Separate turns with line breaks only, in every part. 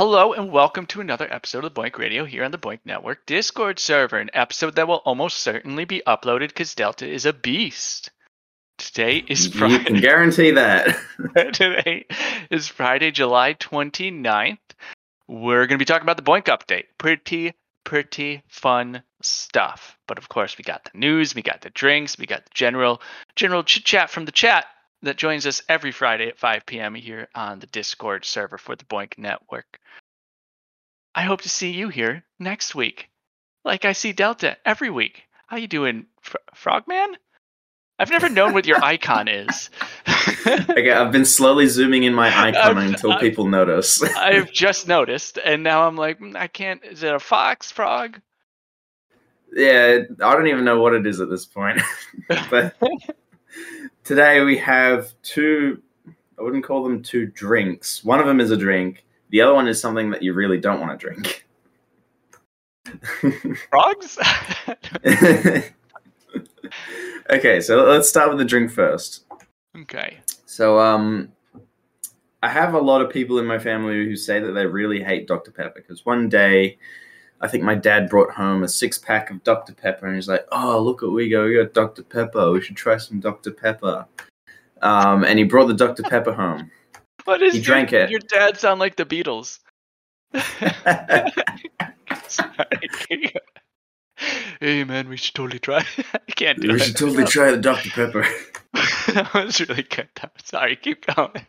Hello and welcome to another episode of the BOINC Radio here on the BOINC Network Discord server, an episode that will almost certainly be uploaded because Delta is a beast. Today is Friday.
You can guarantee that.
Today is Friday, July 29th. We're going to be talking about the BOINC update. Pretty, pretty fun stuff. But of course, we got the news, we got the drinks, we got the general general chit chat from the chat that joins us every Friday at 5 p.m. here on the Discord server for the BOINC Network. I hope to see you here next week, like I see Delta every week. How you doing, Fr- Frogman? I've never known what your icon is.
Okay, I've been slowly zooming in my icon
I've-
until
I've-
people notice.
I've just noticed, and now I'm like, "Mm, I can't. Is it a fox, frog?
yeah, I don't even know what it is at this point. but today we have two, I wouldn't call them two drinks. One of them is a drink, the other one is something that you really don't want to drink.
Frogs?
okay, so let's start with the drink first.
okay.
So, um, I have a lot of people in my family who say that they really hate Dr. Pepper because one day, I think my dad brought home a six pack of Dr. Pepper and he's like, "Oh, look what we got! We got Dr. Pepper. We should try some Dr. Pepper." Um, and he brought the Dr. Pepper home.
What is
He
your,
drank it.
Your dad sound like the Beatles. Sorry. hey man, we should totally try. I can't do
we
it.
should totally try the Dr. Pepper.
that was really good. though. Sorry, keep going.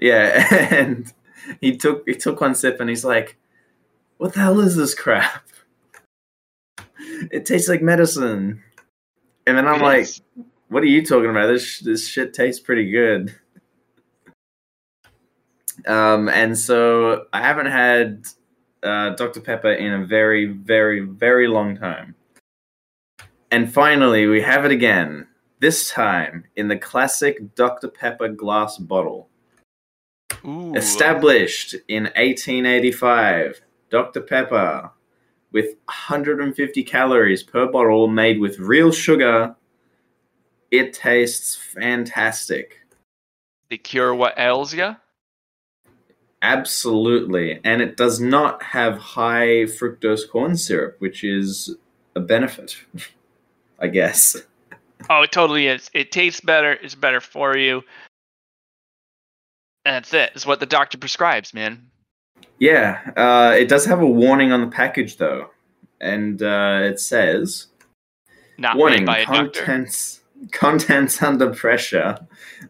yeah, and he took he took one sip and he's like, "What the hell is this crap? It tastes like medicine." And then I'm like. "What are you talking about? This this shit tastes pretty good." Um, and so I haven't had uh, Dr Pepper in a very, very, very long time. And finally, we have it again. This time in the classic Dr Pepper glass bottle.
Ooh.
Established in 1885, Dr. Pepper, with 150 calories per bottle, made with real sugar. It tastes fantastic.
The cure what ails ya?
Absolutely. And it does not have high fructose corn syrup, which is a benefit, I guess.
Oh, it totally is. It tastes better. It's better for you. And that's it. It's what the doctor prescribes, man.
Yeah, uh, it does have a warning on the package, though. And uh, it says.
Not
Warning:
made by a doctor.
contents contents under pressure.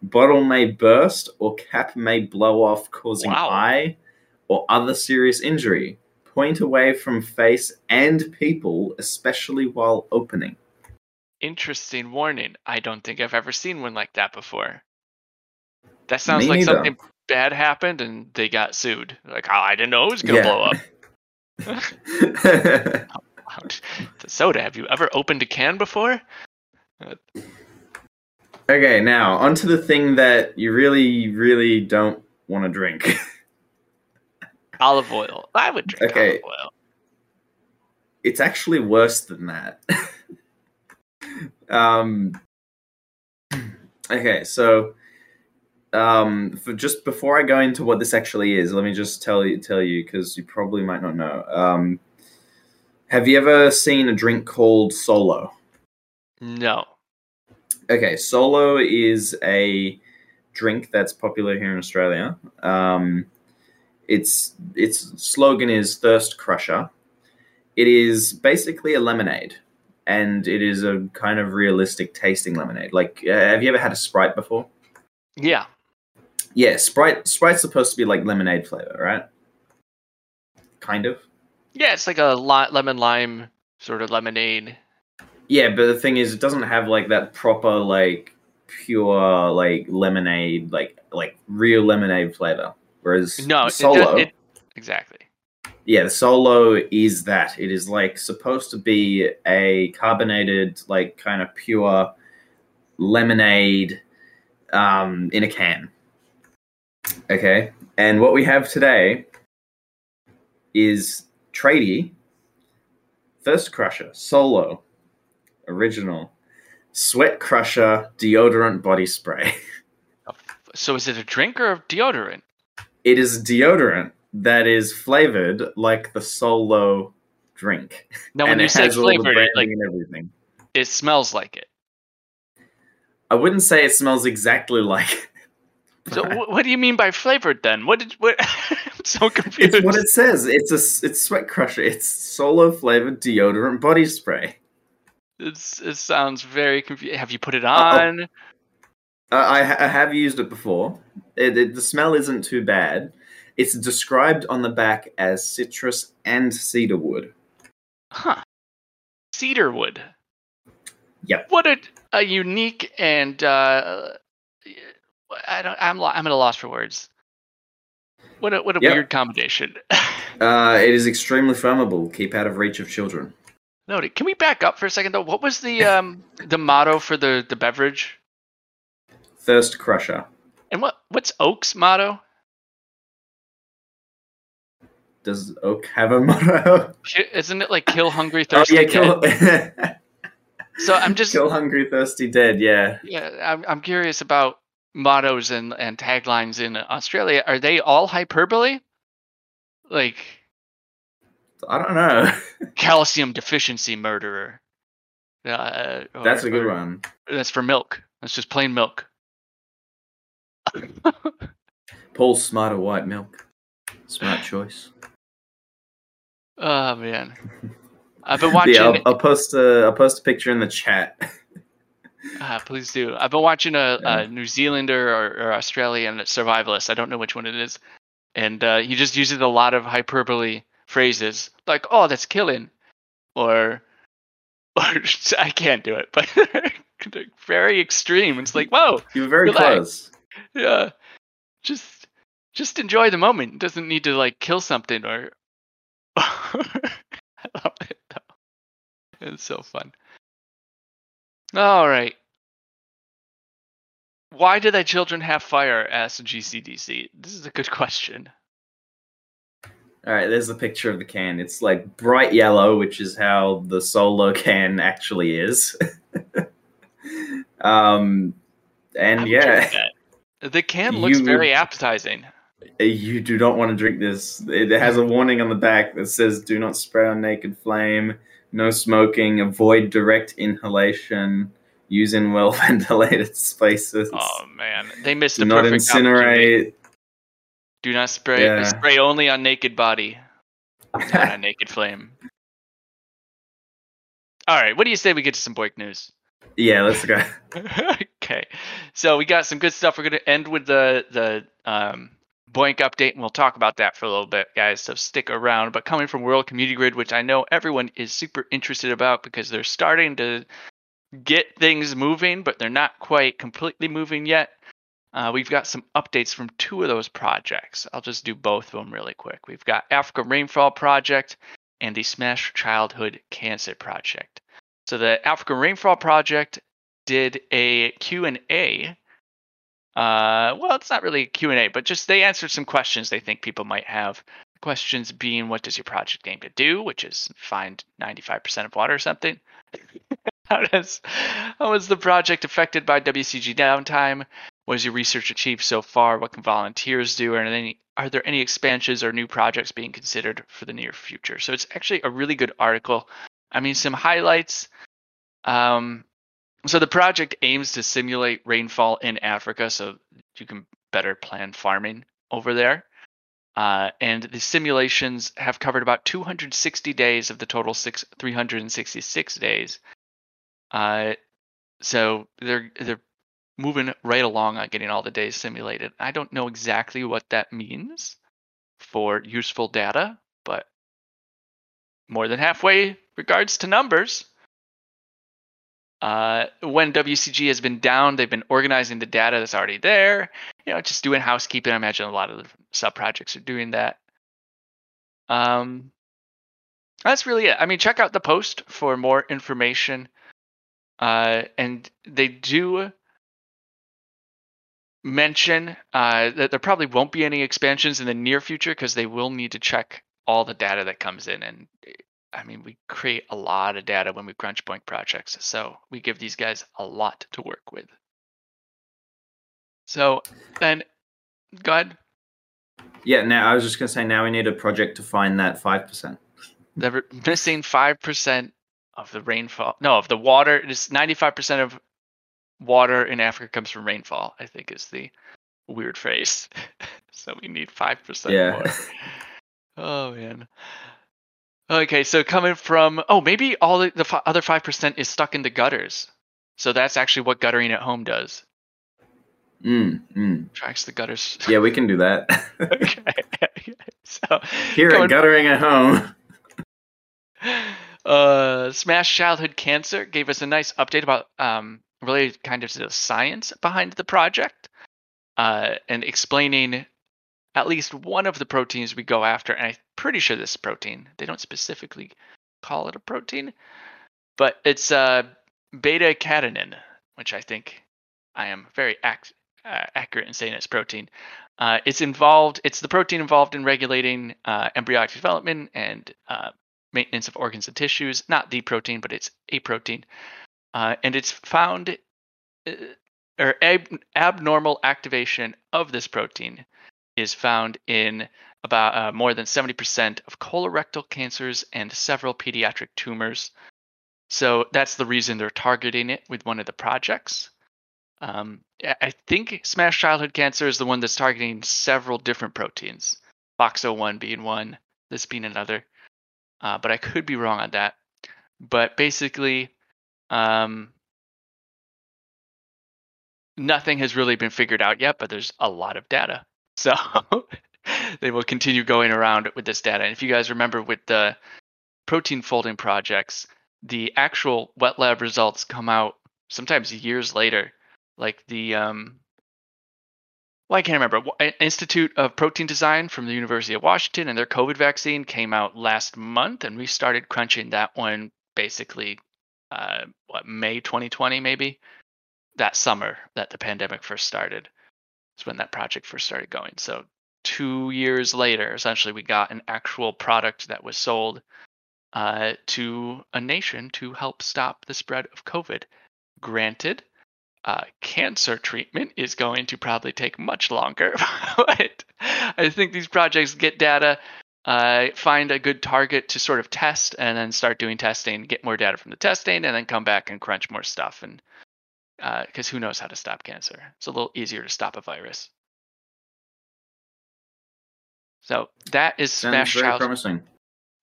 Bottle may burst or cap may blow off, causing
Wow.
eye or other serious injury. Point away from face and people, especially while opening.
Interesting warning. I don't think I've ever seen one like that before. That sounds
Me
like
neither.
something bad happened and they got sued. Like, oh, I didn't know it was gonna
Yeah.
blow up. soda. Have you ever opened a can before?
okay, now onto the thing that you really, really don't want to drink.
Olive oil. I would drink
Okay.
olive oil.
it's actually worse than that. um, okay, so um, for just before I go into what this actually is, let me just tell you tell you because you probably might not know. Um, have you ever seen a drink called Solo?
No.
Okay, Solo is a drink that's popular here in Australia. Um, its its slogan is "Thirst Crusher." It is basically a lemonade, and it is a kind of realistic tasting lemonade. Like, uh, have you ever had a Sprite before?
Yeah.
Yeah, Sprite. Sprite's supposed to be like lemonade flavor, right? Kind of.
Yeah, it's like a li- lemon lime sort of lemonade.
Yeah, but the thing is, it doesn't have like that proper like pure like lemonade, like like real lemonade flavor. Whereas
No,
the
it
solo,
it- exactly.
yeah, the solo is that. It is like supposed to be a carbonated, like kind of pure lemonade um, in a can. Okay, and what we have today is Tradie, Thirst Crusher, Solo, Original, Sweat Crusher Deodorant Body Spray.
So is it a drink or a deodorant?
It is deodorant that is flavored like the solo drink.
Now, when
and
you say
has all the
flavored, it, like
everything.
it smells like it.
I wouldn't say it smells exactly like.
So what do you mean by flavored then? What did what? I'm so confused.
it's what it says. It's a it's Sweat Crusher. It's solo flavored deodorant body spray.
It's, it sounds very confusing. Have you put it on?
Uh, I, I have used it before. It, it- the smell isn't too bad. It's described on the back as citrus and cedarwood.
Huh. Cedarwood.
Yep.
What a, a unique and uh, I don't. I'm lo- I'm at a loss for words. What a what a
Yep.
weird combination.
Uh, it is extremely flammable. Keep out of reach of children.
No, Can we back up for a second though? What was the um the motto for the the beverage?
Thirst Crusher.
And what what's Oak's motto?
Does Oak have a motto?
Isn't it like kill hungry
oh
thirsty?
yeah,
dead?
kill,
So I'm just
kill hungry, thirsty, dead. Yeah.
yeah. I'm I'm curious about mottos and and taglines in Australia. Are they all hyperbole? Like
I don't know.
calcium deficiency murderer. Uh, or-
That's a good
or-
one.
That's for milk. That's just plain milk.
Paul's smarter white milk. Smart choice.
Oh man, I've been watching.
Yeah, I'll, I'll post a I'll post a picture in the chat.
Ah, please do. I've been watching a,
Yeah.
a New Zealander or, or Australian survivalist. I don't know which one it is, and uh, he just uses a lot of hyperbole phrases like "Oh, that's killing," or, or I can't do it, but they're very extreme. It's like, whoa,
You were very
Relax.
close.
yeah, just just enjoy the moment. It doesn't need to like kill something or. I love it though. It's so fun. All right. Why do thy children have fire? asked GCDC. This is a good question.
All right, there's the picture of the can. It's like bright yellow, which is how the solo can actually is. um, and yeah,
okay with that. The can looks
You-
very appetizing.
you do not want to drink this. It has a warning on the back that says "Do not spray on naked flame." No smoking. Avoid direct inhalation. Use in well ventilated spaces.
Oh man, they missed
do
a
not
perfect
incinerate.
Do not spray.
Yeah.
Spray only on naked body, not on naked flame. All right, what do you say we get to some BOINC news?
yeah, let's go.
okay, so we got some good stuff. We're gonna end with the the um, BOINC update, and we'll talk about that for a little bit, guys. So stick around. But coming from World Community Grid, which I know everyone is super interested about because they're starting to get things moving, but they're not quite completely moving yet. Uh, we've got some updates from two of those projects. I'll just do both of them really quick. We've got Africa Rainfall Project and the Smash Childhood Cancer Project. So the Africa Rainfall Project did a Q&A. Uh, well, it's not really a Q&A, but just they answered some questions they think people might have. Questions being, what does your project aim to do? Which is find 95% of water or something. How does how was the project affected by WCG downtime? What has your research achieved so far? What can volunteers do? And any, are there any expansions or new projects being considered for the near future? So it's actually a really good article. I mean, some highlights. Um, so the project aims to simulate rainfall in Africa so you can better plan farming over there. Uh, and the simulations have covered about 260 days of the total six, 366 days. Uh, so they're they're moving right along on getting all the days simulated. I don't know exactly what that means for useful data, but more than halfway regards to numbers. Uh, when WCG has been down, they've been organizing the data that's already there. You know, just doing housekeeping. I imagine a lot of the sub projects are doing that. Um, that's really it. I mean, check out the post for more information. Uh, and they do mention uh, that there probably won't be any expansions in the near future because they will need to check all the data that comes in. And I mean, we create a lot of data when we crunch point projects, so we give these guys a lot to work with. So then, go ahead.
Yeah, now I was just gonna say now we need a project to find that five percent.
They're missing five percent of the rainfall. No, of the water. It is ninety-five percent of water in Africa comes from rainfall. I think is the weird phrase. so we need five percent
Yeah.
more. Oh man. Okay, so coming from oh maybe all the, the other five percent is stuck in the gutters. So that's actually what guttering at home does.
mm, mm.
Tracks the gutters.
Yeah, we can do that.
okay. so
Here at Guttering at Home.
Uh, Smash Childhood Cancer gave us a nice update about um, kind of the science behind the project uh, and explaining at least one of the proteins we go after. And I'm pretty sure this protein, they don't specifically call it a protein, but it's uh, beta catenin, which I think I am very uh, accurate in saying it's protein. Uh, it's involved. It's the protein involved in regulating uh, embryonic development and uh, maintenance of organs and tissues. Not the protein, but it's a protein, uh, and it's found uh, or ab- abnormal activation of this protein is found in about uh, more than 70% of colorectal cancers and several pediatric tumors. So that's the reason they're targeting it with one of the projects. Um, I think Smash Childhood Cancer is the one that's targeting several different proteins, FOXO1 being one, this being another. Uh, but I could be wrong on that. But basically, um, nothing has really been figured out yet, but there's a lot of data. So they will continue going around with this data. And if you guys remember with the protein folding projects, the actual wet lab results come out sometimes years later. Like the um, well, I can't remember. Institute of Protein Design from the University of Washington and their COVID vaccine came out last month, and we started crunching that one basically, uh, what May 2020 maybe, that summer that the pandemic first started. Is when that project first started going. So two years later, essentially, we got an actual product that was sold uh, to a nation to help stop the spread of COVID. Granted, uh, cancer treatment is going to probably take much longer. but I think these projects get data, uh, find a good target to sort of test, and then start doing testing, get more data from the testing, and then come back and crunch more stuff. And because who knows how to stop cancer? It's a little easier to stop a virus. So that is
Sounds
Smash
very
Child
promising.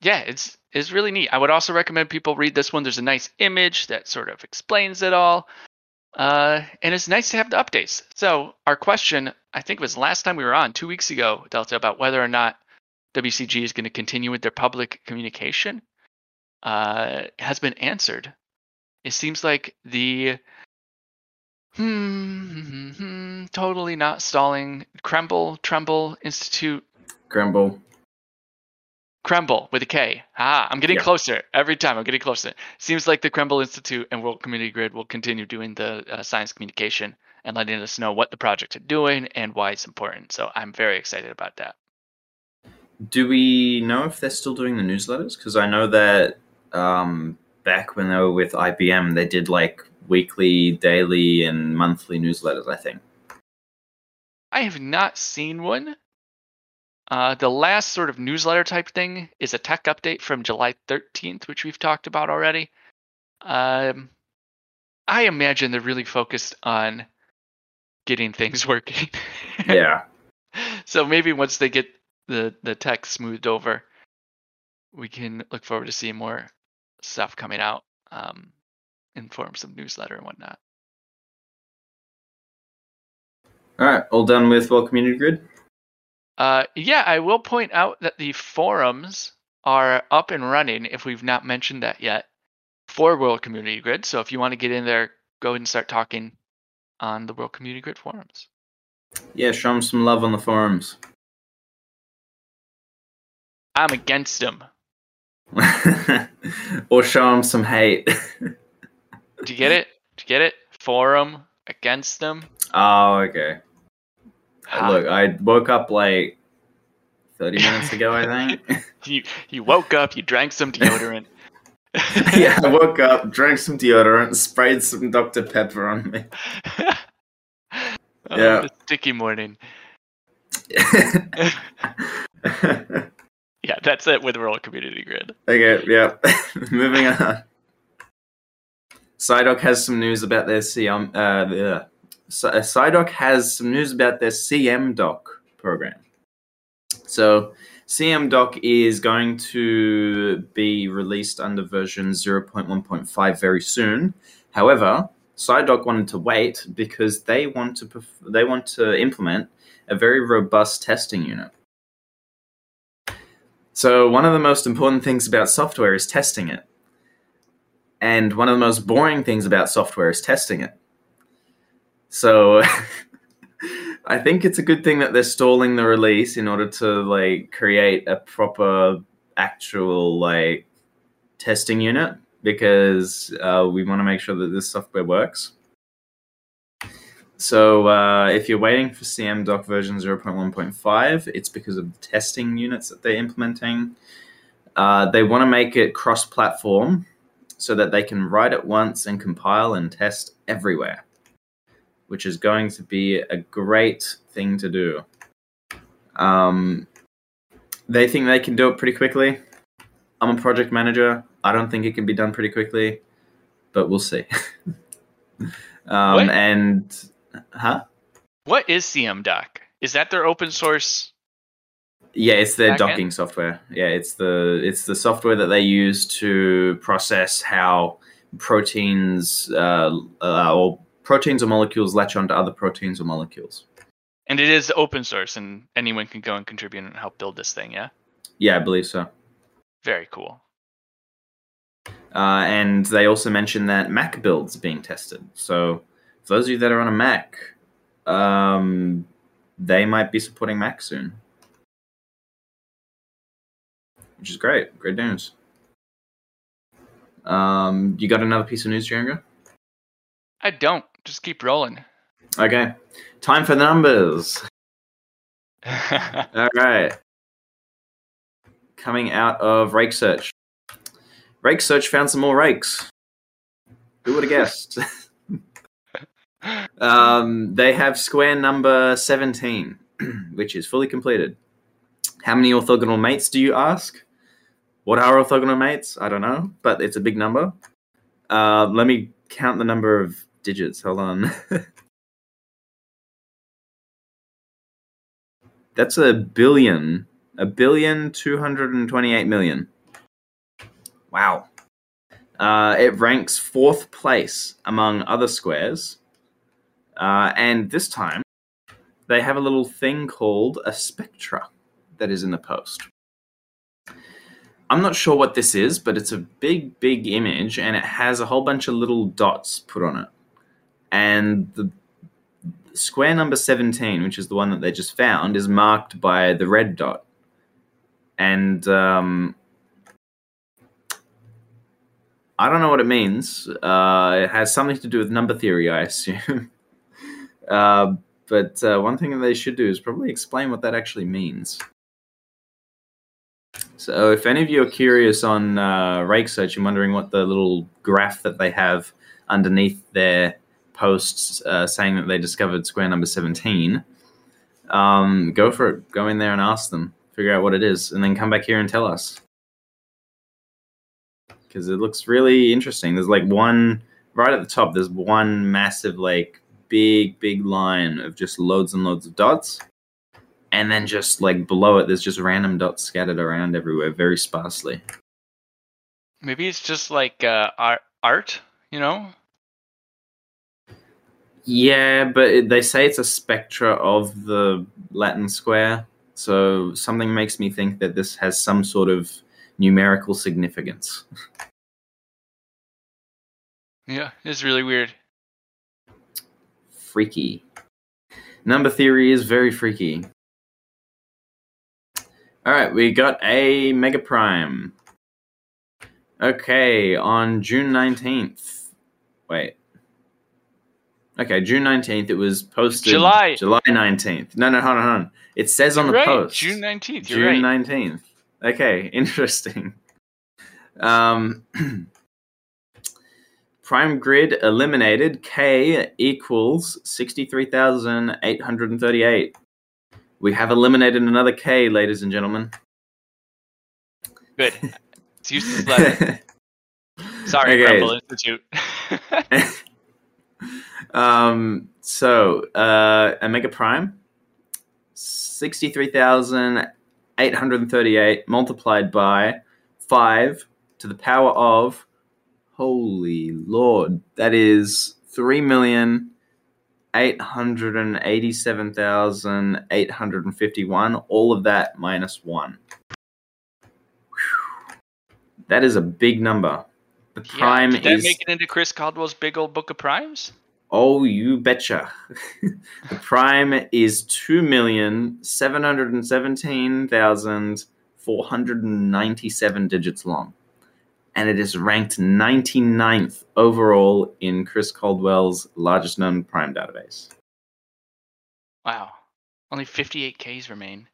yeah, it's it's really neat. I would also recommend people read this one. There's a nice image that sort of explains it all, uh, and it's nice to have the updates. So our question, I think, was last time we were on two weeks ago, Delta, about whether or not WCG is going to continue with their public communication, uh, has been answered. It seems like the hmm, hmm, hmm, totally not stalling Kremble Tremble Institute
Grumble.
Krembil with a K. Ah, I'm getting
Yeah.
closer every time. I'm getting closer. Seems like the Krembil Institute and World Community Grid will continue doing the uh, science communication and letting us know what the projects are doing and why it's important. So I'm very excited about that.
Do we know if they're still doing the newsletters? Because I know that um, back when they were with IBM, they did like weekly, daily, and monthly newsletters. I think.
I have not seen one. Uh, the last sort of newsletter type thing is a tech update from July 13th, which we've talked about already. Um, I imagine they're really focused on getting things working.
Yeah.
so maybe once they get the the tech smoothed over, we can look forward to seeing more stuff coming out um, in forms of newsletter and whatnot.
All right. All done with well Community Grid.
Uh, yeah, I will point out that the forums are up and running. If we've not mentioned that yet, for World Community Grid. So if you want to get in there, go ahead and start talking on the World Community Grid forums.
Yeah, show them some love on the forums.
I'm against them.
or show them some hate.
Do you get it? Do you get it? Forum against them.
oh, okay.
Ah,
Look, I woke up like 30 minutes ago, I think.
you you woke up, you drank some deodorant.
yeah, I woke up, drank some deodorant, sprayed some Dr. Pepper on me.
Oh,
Yeah.
sticky morning. yeah, that's it with World Community Grid.
Okay, yeah. Moving on. SiDock has some news about their CM. Uh, the, uh, SiDock has some news about their CmDock program. So, CmDock is going to be released under version 0.1.5 very soon. However, Psyduck wanted to wait because they want to perf- they want to implement a very robust testing unit. So, one of the most important things about software is testing it. And one of the most boring things about software is testing it. So, I think it's a good thing that they're stalling the release in order to like create a proper actual like testing unit because uh, we want to make sure that this software works. So uh, if you're waiting for CmDock version 0.1.5, it's because of the testing units that they're implementing. Uh, they want to make it cross-platform so that they can write it once and compile and test everywhere, which is going to be a great thing to do. Um, they think they can do it pretty quickly. I'm a project manager. I don't think it can be done pretty quickly, but we'll see. um,
What?
and huh?
What is CmDock? Is that their open source?
Yeah, it's their
Backend?
docking software. Yeah, it's the it's the software that they use to process how proteins uh, uh, or proteins or molecules latch onto other proteins or molecules.
And it is open source, and anyone can go and contribute and help build this thing. Yeah,
Yeah, I believe so.
very cool.
Uh, and they also mentioned that Mac builds are being tested. So for those of you that are on a Mac, um, they might be supporting Mac soon, which is great. Great news. Um, you got another piece of news, Django?
I don't. Just keep rolling.
Okay, time for the numbers. All right. Coming out of Rake Search. Rake Search found some more rakes. Who would have guessed? um, they have square number 17, which is fully completed. How many orthogonal mates do you ask? What are orthogonal mates? I don't know, but it's a big number. Uh, let me count the number of digits. Hold on. That's a billion. A billion two hundred and twenty-eight million. Wow. Uh, it ranks fourth place among other squares. Uh, and this time, they have a little thing called a spectra that is in the post. I'm not sure what this is, but it's a big, big image and it has a whole bunch of little dots put on it. And the square number 17, which is the one that they just found, is marked by the red dot. And um, I don't know what it means. Uh, it has something to do with number theory, I assume. uh, but uh, one thing that they should do is probably explain what that actually means. So, if any of you are curious on uh, Rake Search and wondering what the little graph that they have underneath their posts uh, saying that they discovered square number 17, um, go for it. Go in there and ask them, figure out what it is, and then come back here and tell us. Because it looks really interesting. There's like one, right at the top, there's one massive, like, big, big line of just loads and loads of dots. And then just like below it, there's just random dots scattered around everywhere, very sparsely.
Maybe it's just like uh, art, art, you know?
Yeah, but it, they say it's a spectra of the Latin square, so something makes me think that this has some sort of numerical significance.
Yeah, it's really weird.
Freaky. Number theory is very freaky. All right, we got a Mega Prime. Okay, on June 19th. Wait. Okay, June 19th, it was posted.
July.
July 19th. No, no, hold on, hold on. It says on
You're
the
right.
post.
June 19th. You're
June
right.
19th. Okay, interesting. Um, prime grid eliminated. K equals 63,838. We have eliminated another K, ladies and gentlemen.
Good. It's useless letter. Sorry,
Okay.
Rumble Institute.
um, so, uh, Omega Prime, 63,838 multiplied by 5 to the power of, holy lord, that is 3,887,851. All of that minus 1. Whew. That is a big number. The
Yeah,
prime
did that
is.
make it into Chris Caldwell's big old book of primes?
Oh, you betcha. the prime is two million seven hundred seventeen thousand four hundred ninety-seven digits long. And it is ranked 99th overall in Chris Caldwell's largest known prime database.
Wow. Only 58 Ks remain.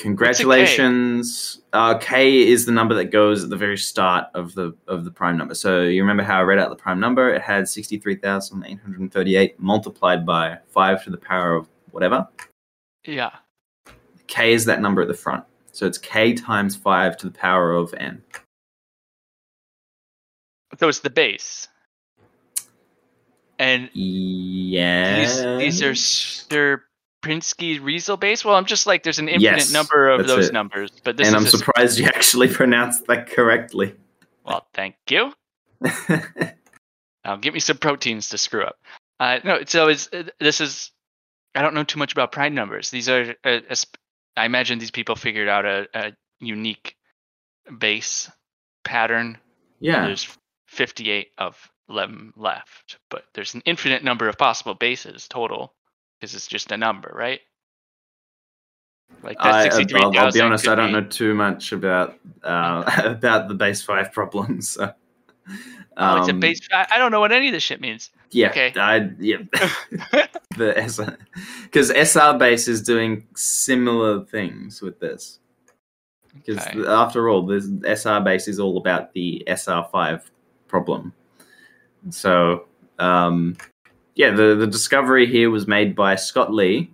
Congratulations. Uh, K is the number that goes at the very start of the of the prime number. So you remember how I read out the prime number? It had 63,838 multiplied by 5 to the power of whatever.
Yeah.
K is that number at the front. So it's K times 5 to the power of N.
So it's the base. And
Yeah.
these, these are Sierpinski Riesel base? Well, I'm just like, there's an infinite
Yes,
number of those
it.
numbers. But this
and I'm surprised you actually pronounced that correctly.
Well, thank you. Now, give me some proteins to screw up. Uh, no, so it's, uh, this is, I don't know too much about prime numbers. These are, uh, I imagine these people figured out a, a unique base pattern.
yeah.
There's 58 of them left, but there's an infinite number of possible bases total because it's just a number, right? Like that
I,
63,000
I'll, I'll be honest, I don't
be-
know too much about uh, about the base 5 problems. So.
Oh, it's a
Um,
base. I, I don't know what any of this shit means.
Yeah,
Okay.
I, yeah. the SR because SR base is doing similar things with this. Because
Okay.
after all, this SR base is all about the SR5 problem. So, um, yeah, the, the discovery here was made by Scott Lee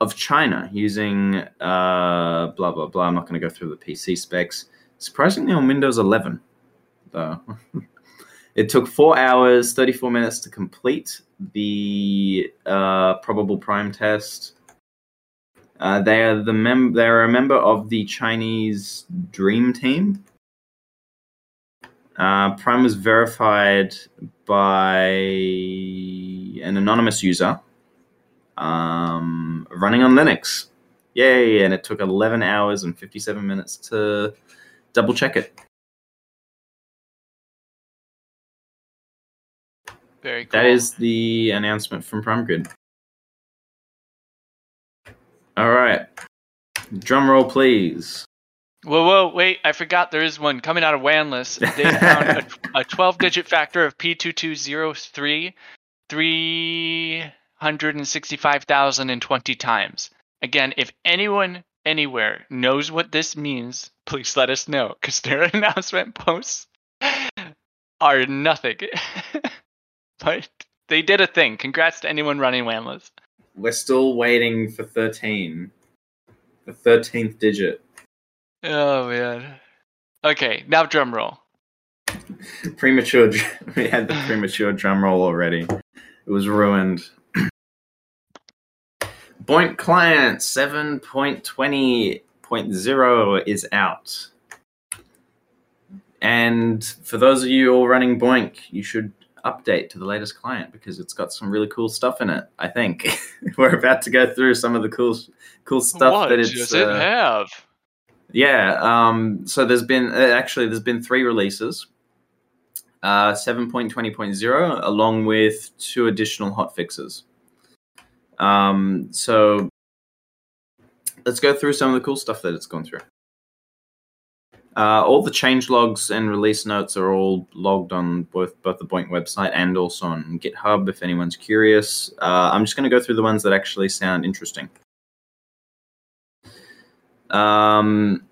of China using uh, blah blah blah. I'm not going to go through the PC specs. Surprisingly, on Windows 11, though. It took four hours, 34 minutes to complete the uh, probable prime test. Uh, they are the mem- they are a member of the Chinese Dream Team. Uh, prime was verified by an anonymous user um, running on Linux. Yay! And it took 11 hours and 57 minutes to double check it.
Very cool.
That is the announcement from Prime Grid. All right. Drum roll, please.
Whoa, whoa, wait! I forgot there is one coming out of WANless. They found a, a 12-digit factor of P2203 365,020 times. Again, if anyone anywhere knows what this means, please let us know, because their announcement posts are nothing. but they did a thing. Congrats to anyone running WANless.
We're still waiting for 13. The 13th digit.
Oh man. Okay, now drum roll.
premature. We had the premature drum roll already. It was ruined. BOINC client 7.20.0 is out. And for those of you all running BOINC, you should update to the latest client because it's got some really cool stuff in it. I think we're about to go through some of the cool, cool stuff
what
that it's.
What does it
uh,
have?
Yeah. Um, so there's been uh, actually there's been three releases. Uh, 7.20.0 along with two additional hot fixes. Um, so let's go through some of the cool stuff that it's gone through. Uh, all the change logs and release notes are all logged on both both the BOINC website and also on GitHub. If anyone's curious, uh, I'm just going to go through the ones that actually sound interesting. Um,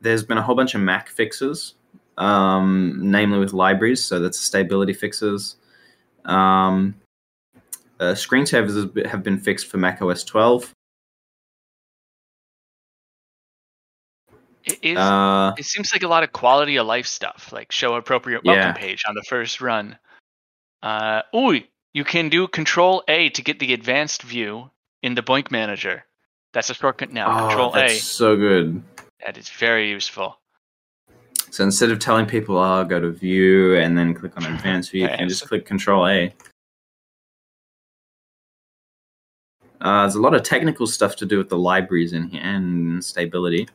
there's been a whole bunch of Mac fixes, um, namely with libraries. So that's stability fixes. Um, Uh, screensavers have been fixed for Mac OS 12.
It, is,
Uh,
it seems like a lot of quality of life stuff, like show appropriate welcome
Yeah.
page on the first run. Uh, ooh, you can do Control A to get the advanced view in the BOINC Manager. That's a shortcut now.
oh,
Control
that's
A.
so good.
That is very useful.
So instead of telling people, oh, go to view and then click on advanced view, you can just click Control A. Uh, there's a lot of technical stuff to do with the libraries in here and stability.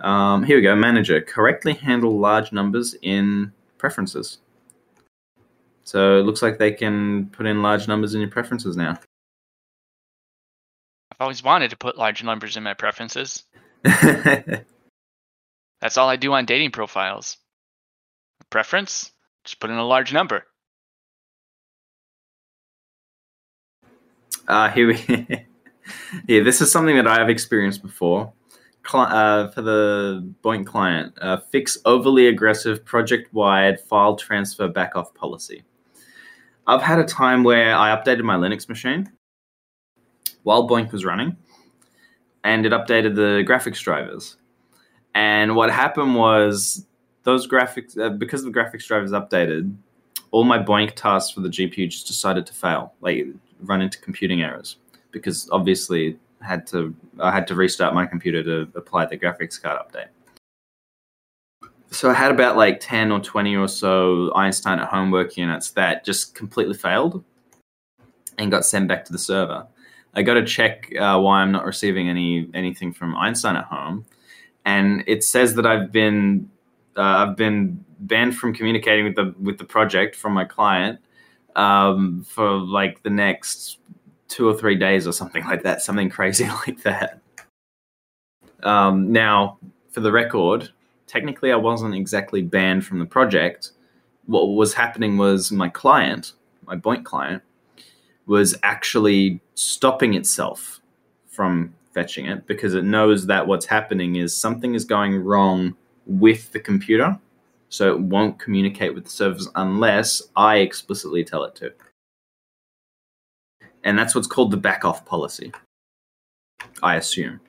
Um, here we go. Manager. Correctly handle large numbers in preferences. So it looks like they can put in large numbers in your preferences now.
I've always wanted to put large numbers in my preferences. That's all I do on dating profiles. Preference? Just put in a large number.
Uh, here we, yeah, this is something that I've experienced before. Cli- uh, for the BOINC client, uh, fix overly aggressive project-wide file transfer back-off policy. I've had a time where I updated my Linux machine while BOINC was running, and it updated the graphics drivers. And what happened was those graphics, uh, because the graphics drivers updated, all my BOINC tasks for the GPU just decided to fail, like run into computing errors, because obviously had to I had to restart my computer to apply the graphics card update. So I had about like ten or twenty or so Einstein at home work units that just completely failed and got sent back to the server. I got to check uh, why I'm not receiving any anything from Einstein at home, and it says that I've been uh, I've been banned from communicating with the with the project from my client um, for like the next two or three days or something like that, something crazy like that. Um, now, for the record, technically, I wasn't exactly banned from the project. What was happening was my client, my BOINC client, was actually stopping itself from fetching it because it knows that what's happening is something is going wrong with the computer. So it won't communicate with the servers unless I explicitly tell it to. And that's what's called the back off policy, I assume.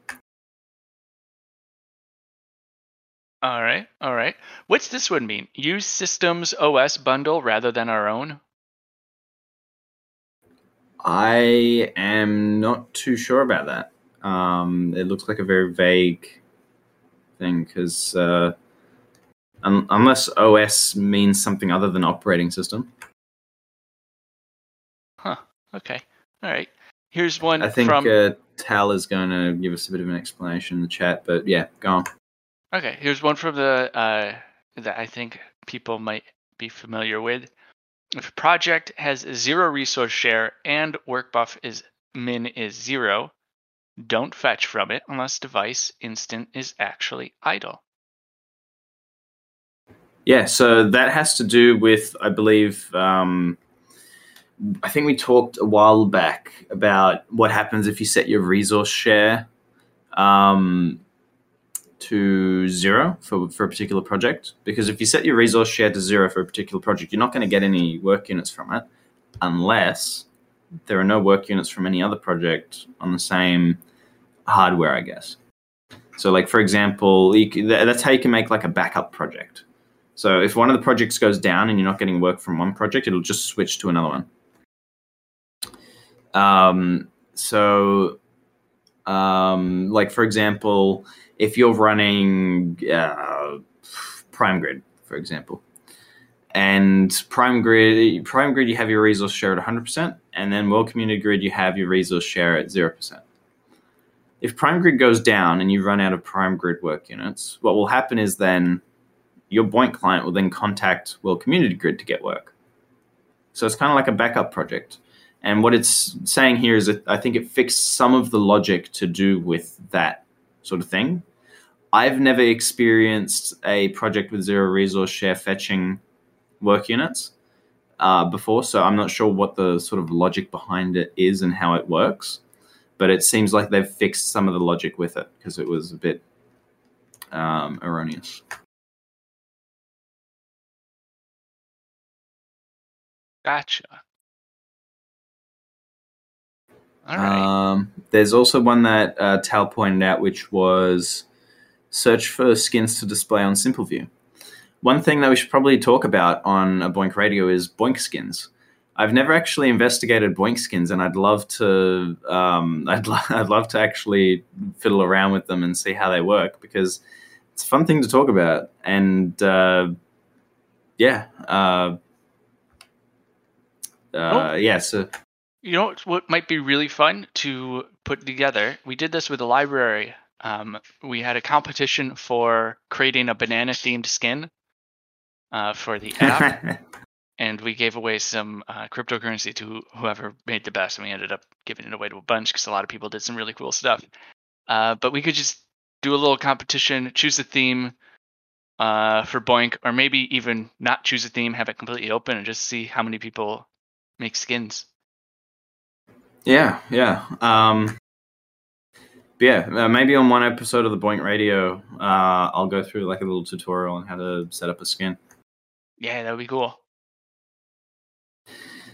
All right, all right. What's this one mean? Use systems OS bundle rather than our own?
I am not too sure about that. Um, it looks like a very vague thing because uh, un- unless OS means something other than operating system, Huh.
Okay, all right. Here's one
I think
from.
uh, Tal is going to give us a bit of an explanation in the chat. But yeah, go on.
Okay, here's one from the uh, that I think people might be familiar with. If a project has zero resource share and work buff is min is zero, don't fetch from it unless device instant is actually idle.
Yeah, so that has to do with, I believe, um, I think we talked a while back about what happens if you set your resource share um, to zero for, for a particular project. Because if you set your resource share to zero for a particular project, you're not going to get any work units from it unless there are no work units from any other project on the same hardware, I guess. So, like for example, that's how you can make like a backup project. So if one of the projects goes down and you're not getting work from one project, it'll just switch to another one. Um, so, um, like for example, if you're running uh, Prime Grid, for example, and Prime Grid, Prime Grid, you have your resource share at 100%, and then World Community Grid, you have your resource share at 0%. If Prime Grid goes down and you run out of Prime Grid work units, what will happen is then your BOINC client will then contact World Community Grid to get work. So it's kind of like a backup project. And what it's saying here is that I think it fixed some of the logic to do with that sort of thing. I've never experienced a project with zero resource share fetching work units uh, before, so I'm not sure what the sort of logic behind it is and how it works. But it seems like they've fixed some of the logic with it because it was a bit um, erroneous.
Gotcha. All right.
Um, there's also one that uh, Tal pointed out, which was search for skins to display on Simple View. One thing that we should probably talk about on a BOINC Radio is BOINC skins. I've never actually investigated BOINC skins, and I'd love to. Um, I'd, lo- I'd love to actually fiddle around with them and see how they work because it's a fun thing to talk about. And uh, yeah, uh, uh,
Oh.
yeah. So
You know what- might be really fun to put together? We did this with the library. Um, we had a competition for creating a banana themed skin uh, for the app, and we gave away some uh, cryptocurrency to whoever made the best, and we ended up giving it away to a bunch because a lot of people did some really cool stuff. Uh, but we could just do a little competition, choose a theme uh, for BOINC, or maybe even not choose a theme, have it completely open, and just see how many people make skins.
Yeah, yeah. Um, yeah, uh, maybe on one episode of the BOINC Radio, uh, I'll go through like a little tutorial on how to set up a skin.
Yeah, that would be cool.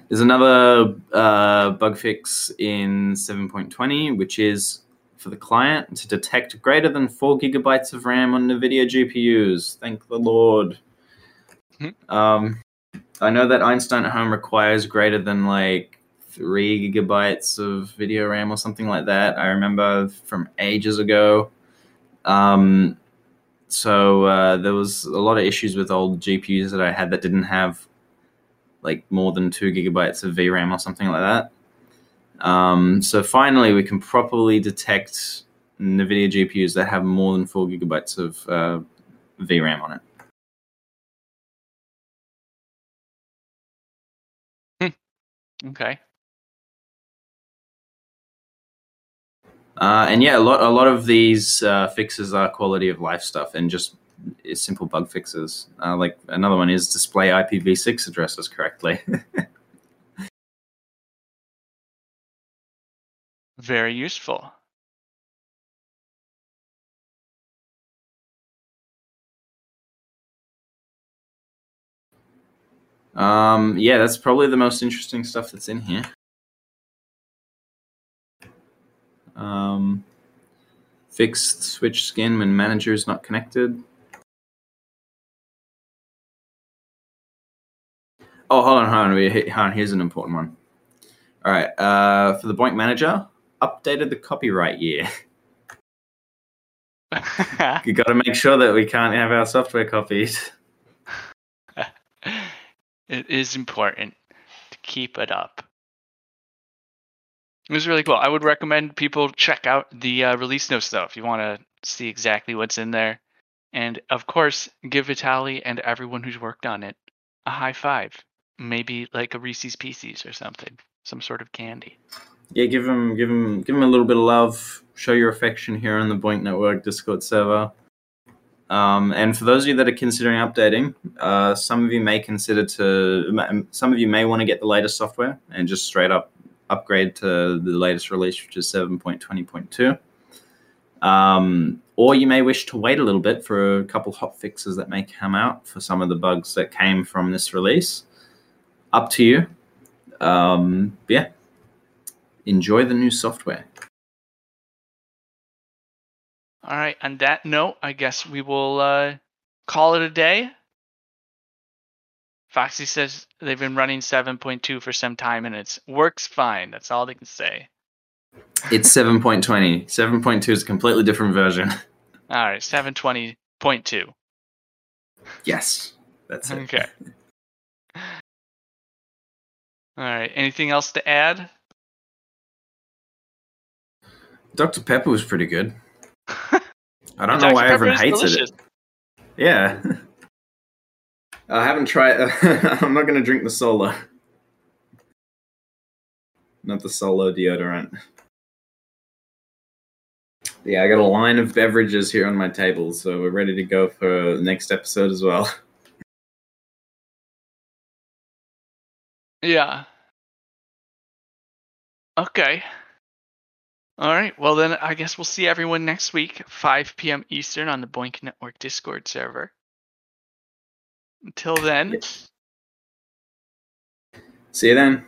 There's another uh, bug fix in 7.20, which is for the client to detect greater than four gigabytes of RAM on NVIDIA GPUs. Thank the Lord.
Mhm.
Um, I know that Einstein at Home requires greater than like three gigabytes of video RAM or something like that. I remember from ages ago. Um, so uh, there was a lot of issues with old GPUs that I had that didn't have like more than two gigabytes of VRAM or something like that. Um, so finally, we can properly detect NVIDIA GPUs that have more than four gigabytes of uh, VRAM on it.
Okay.
Uh, and yeah, a lot a lot of these uh, fixes are quality of life stuff and just simple bug fixes. Uh, like another one is display IPv6 addresses correctly.
Very useful.
um, yeah, that's probably the most interesting stuff that's in here. Um, fixed switch skin when manager is not connected. Oh, hold on, hold on. wait, Hold on. Here's an important one. All right. Uh, for the BOINC manager, updated the copyright year. you got to make sure that we can't have our software copied.
it is important to keep it up. It was really cool. I would recommend people check out the uh, release notes though if you want to see exactly what's in there. And of course, give Vitali and everyone who's worked on it a high five. Maybe like a Reese's Pieces or something, some sort of candy.
Yeah, give them, give them, give them a little bit of love. Show your affection here on the BOINC Network Discord server. Um, and for those of you that are considering updating, uh, some of you may consider to, some of you may want to get the latest software and just straight up upgrade to the latest release, which is 7.20.2. Um, or you may wish to wait a little bit for a couple hot fixes that may come out for some of the bugs that came from this release. Up to you. Um, yeah. Enjoy the new software.
All right. On that note, I guess we will uh, call it a day. Foxy says they've been running 7.2 for some time and it works fine. That's all they can say.
It's 7.20. 7.2 is a completely different version.
All right, 720.2.
Yes. That's it.
Okay. All right. Anything else to add?
Dr. Pepper was pretty good. I don't
Dr.
know why
Pepper
everyone hates
delicious.
it. Yeah. I haven't tried. I'm not going to drink the solo. Not the solo deodorant. Yeah, I got a line of beverages here on my table, so we're ready to go for the next episode as well.
Yeah. Okay. All right. Well, then I guess we'll see everyone next week, 5 p.m. Eastern on the BOINC Network Discord server. Until then,
See you then.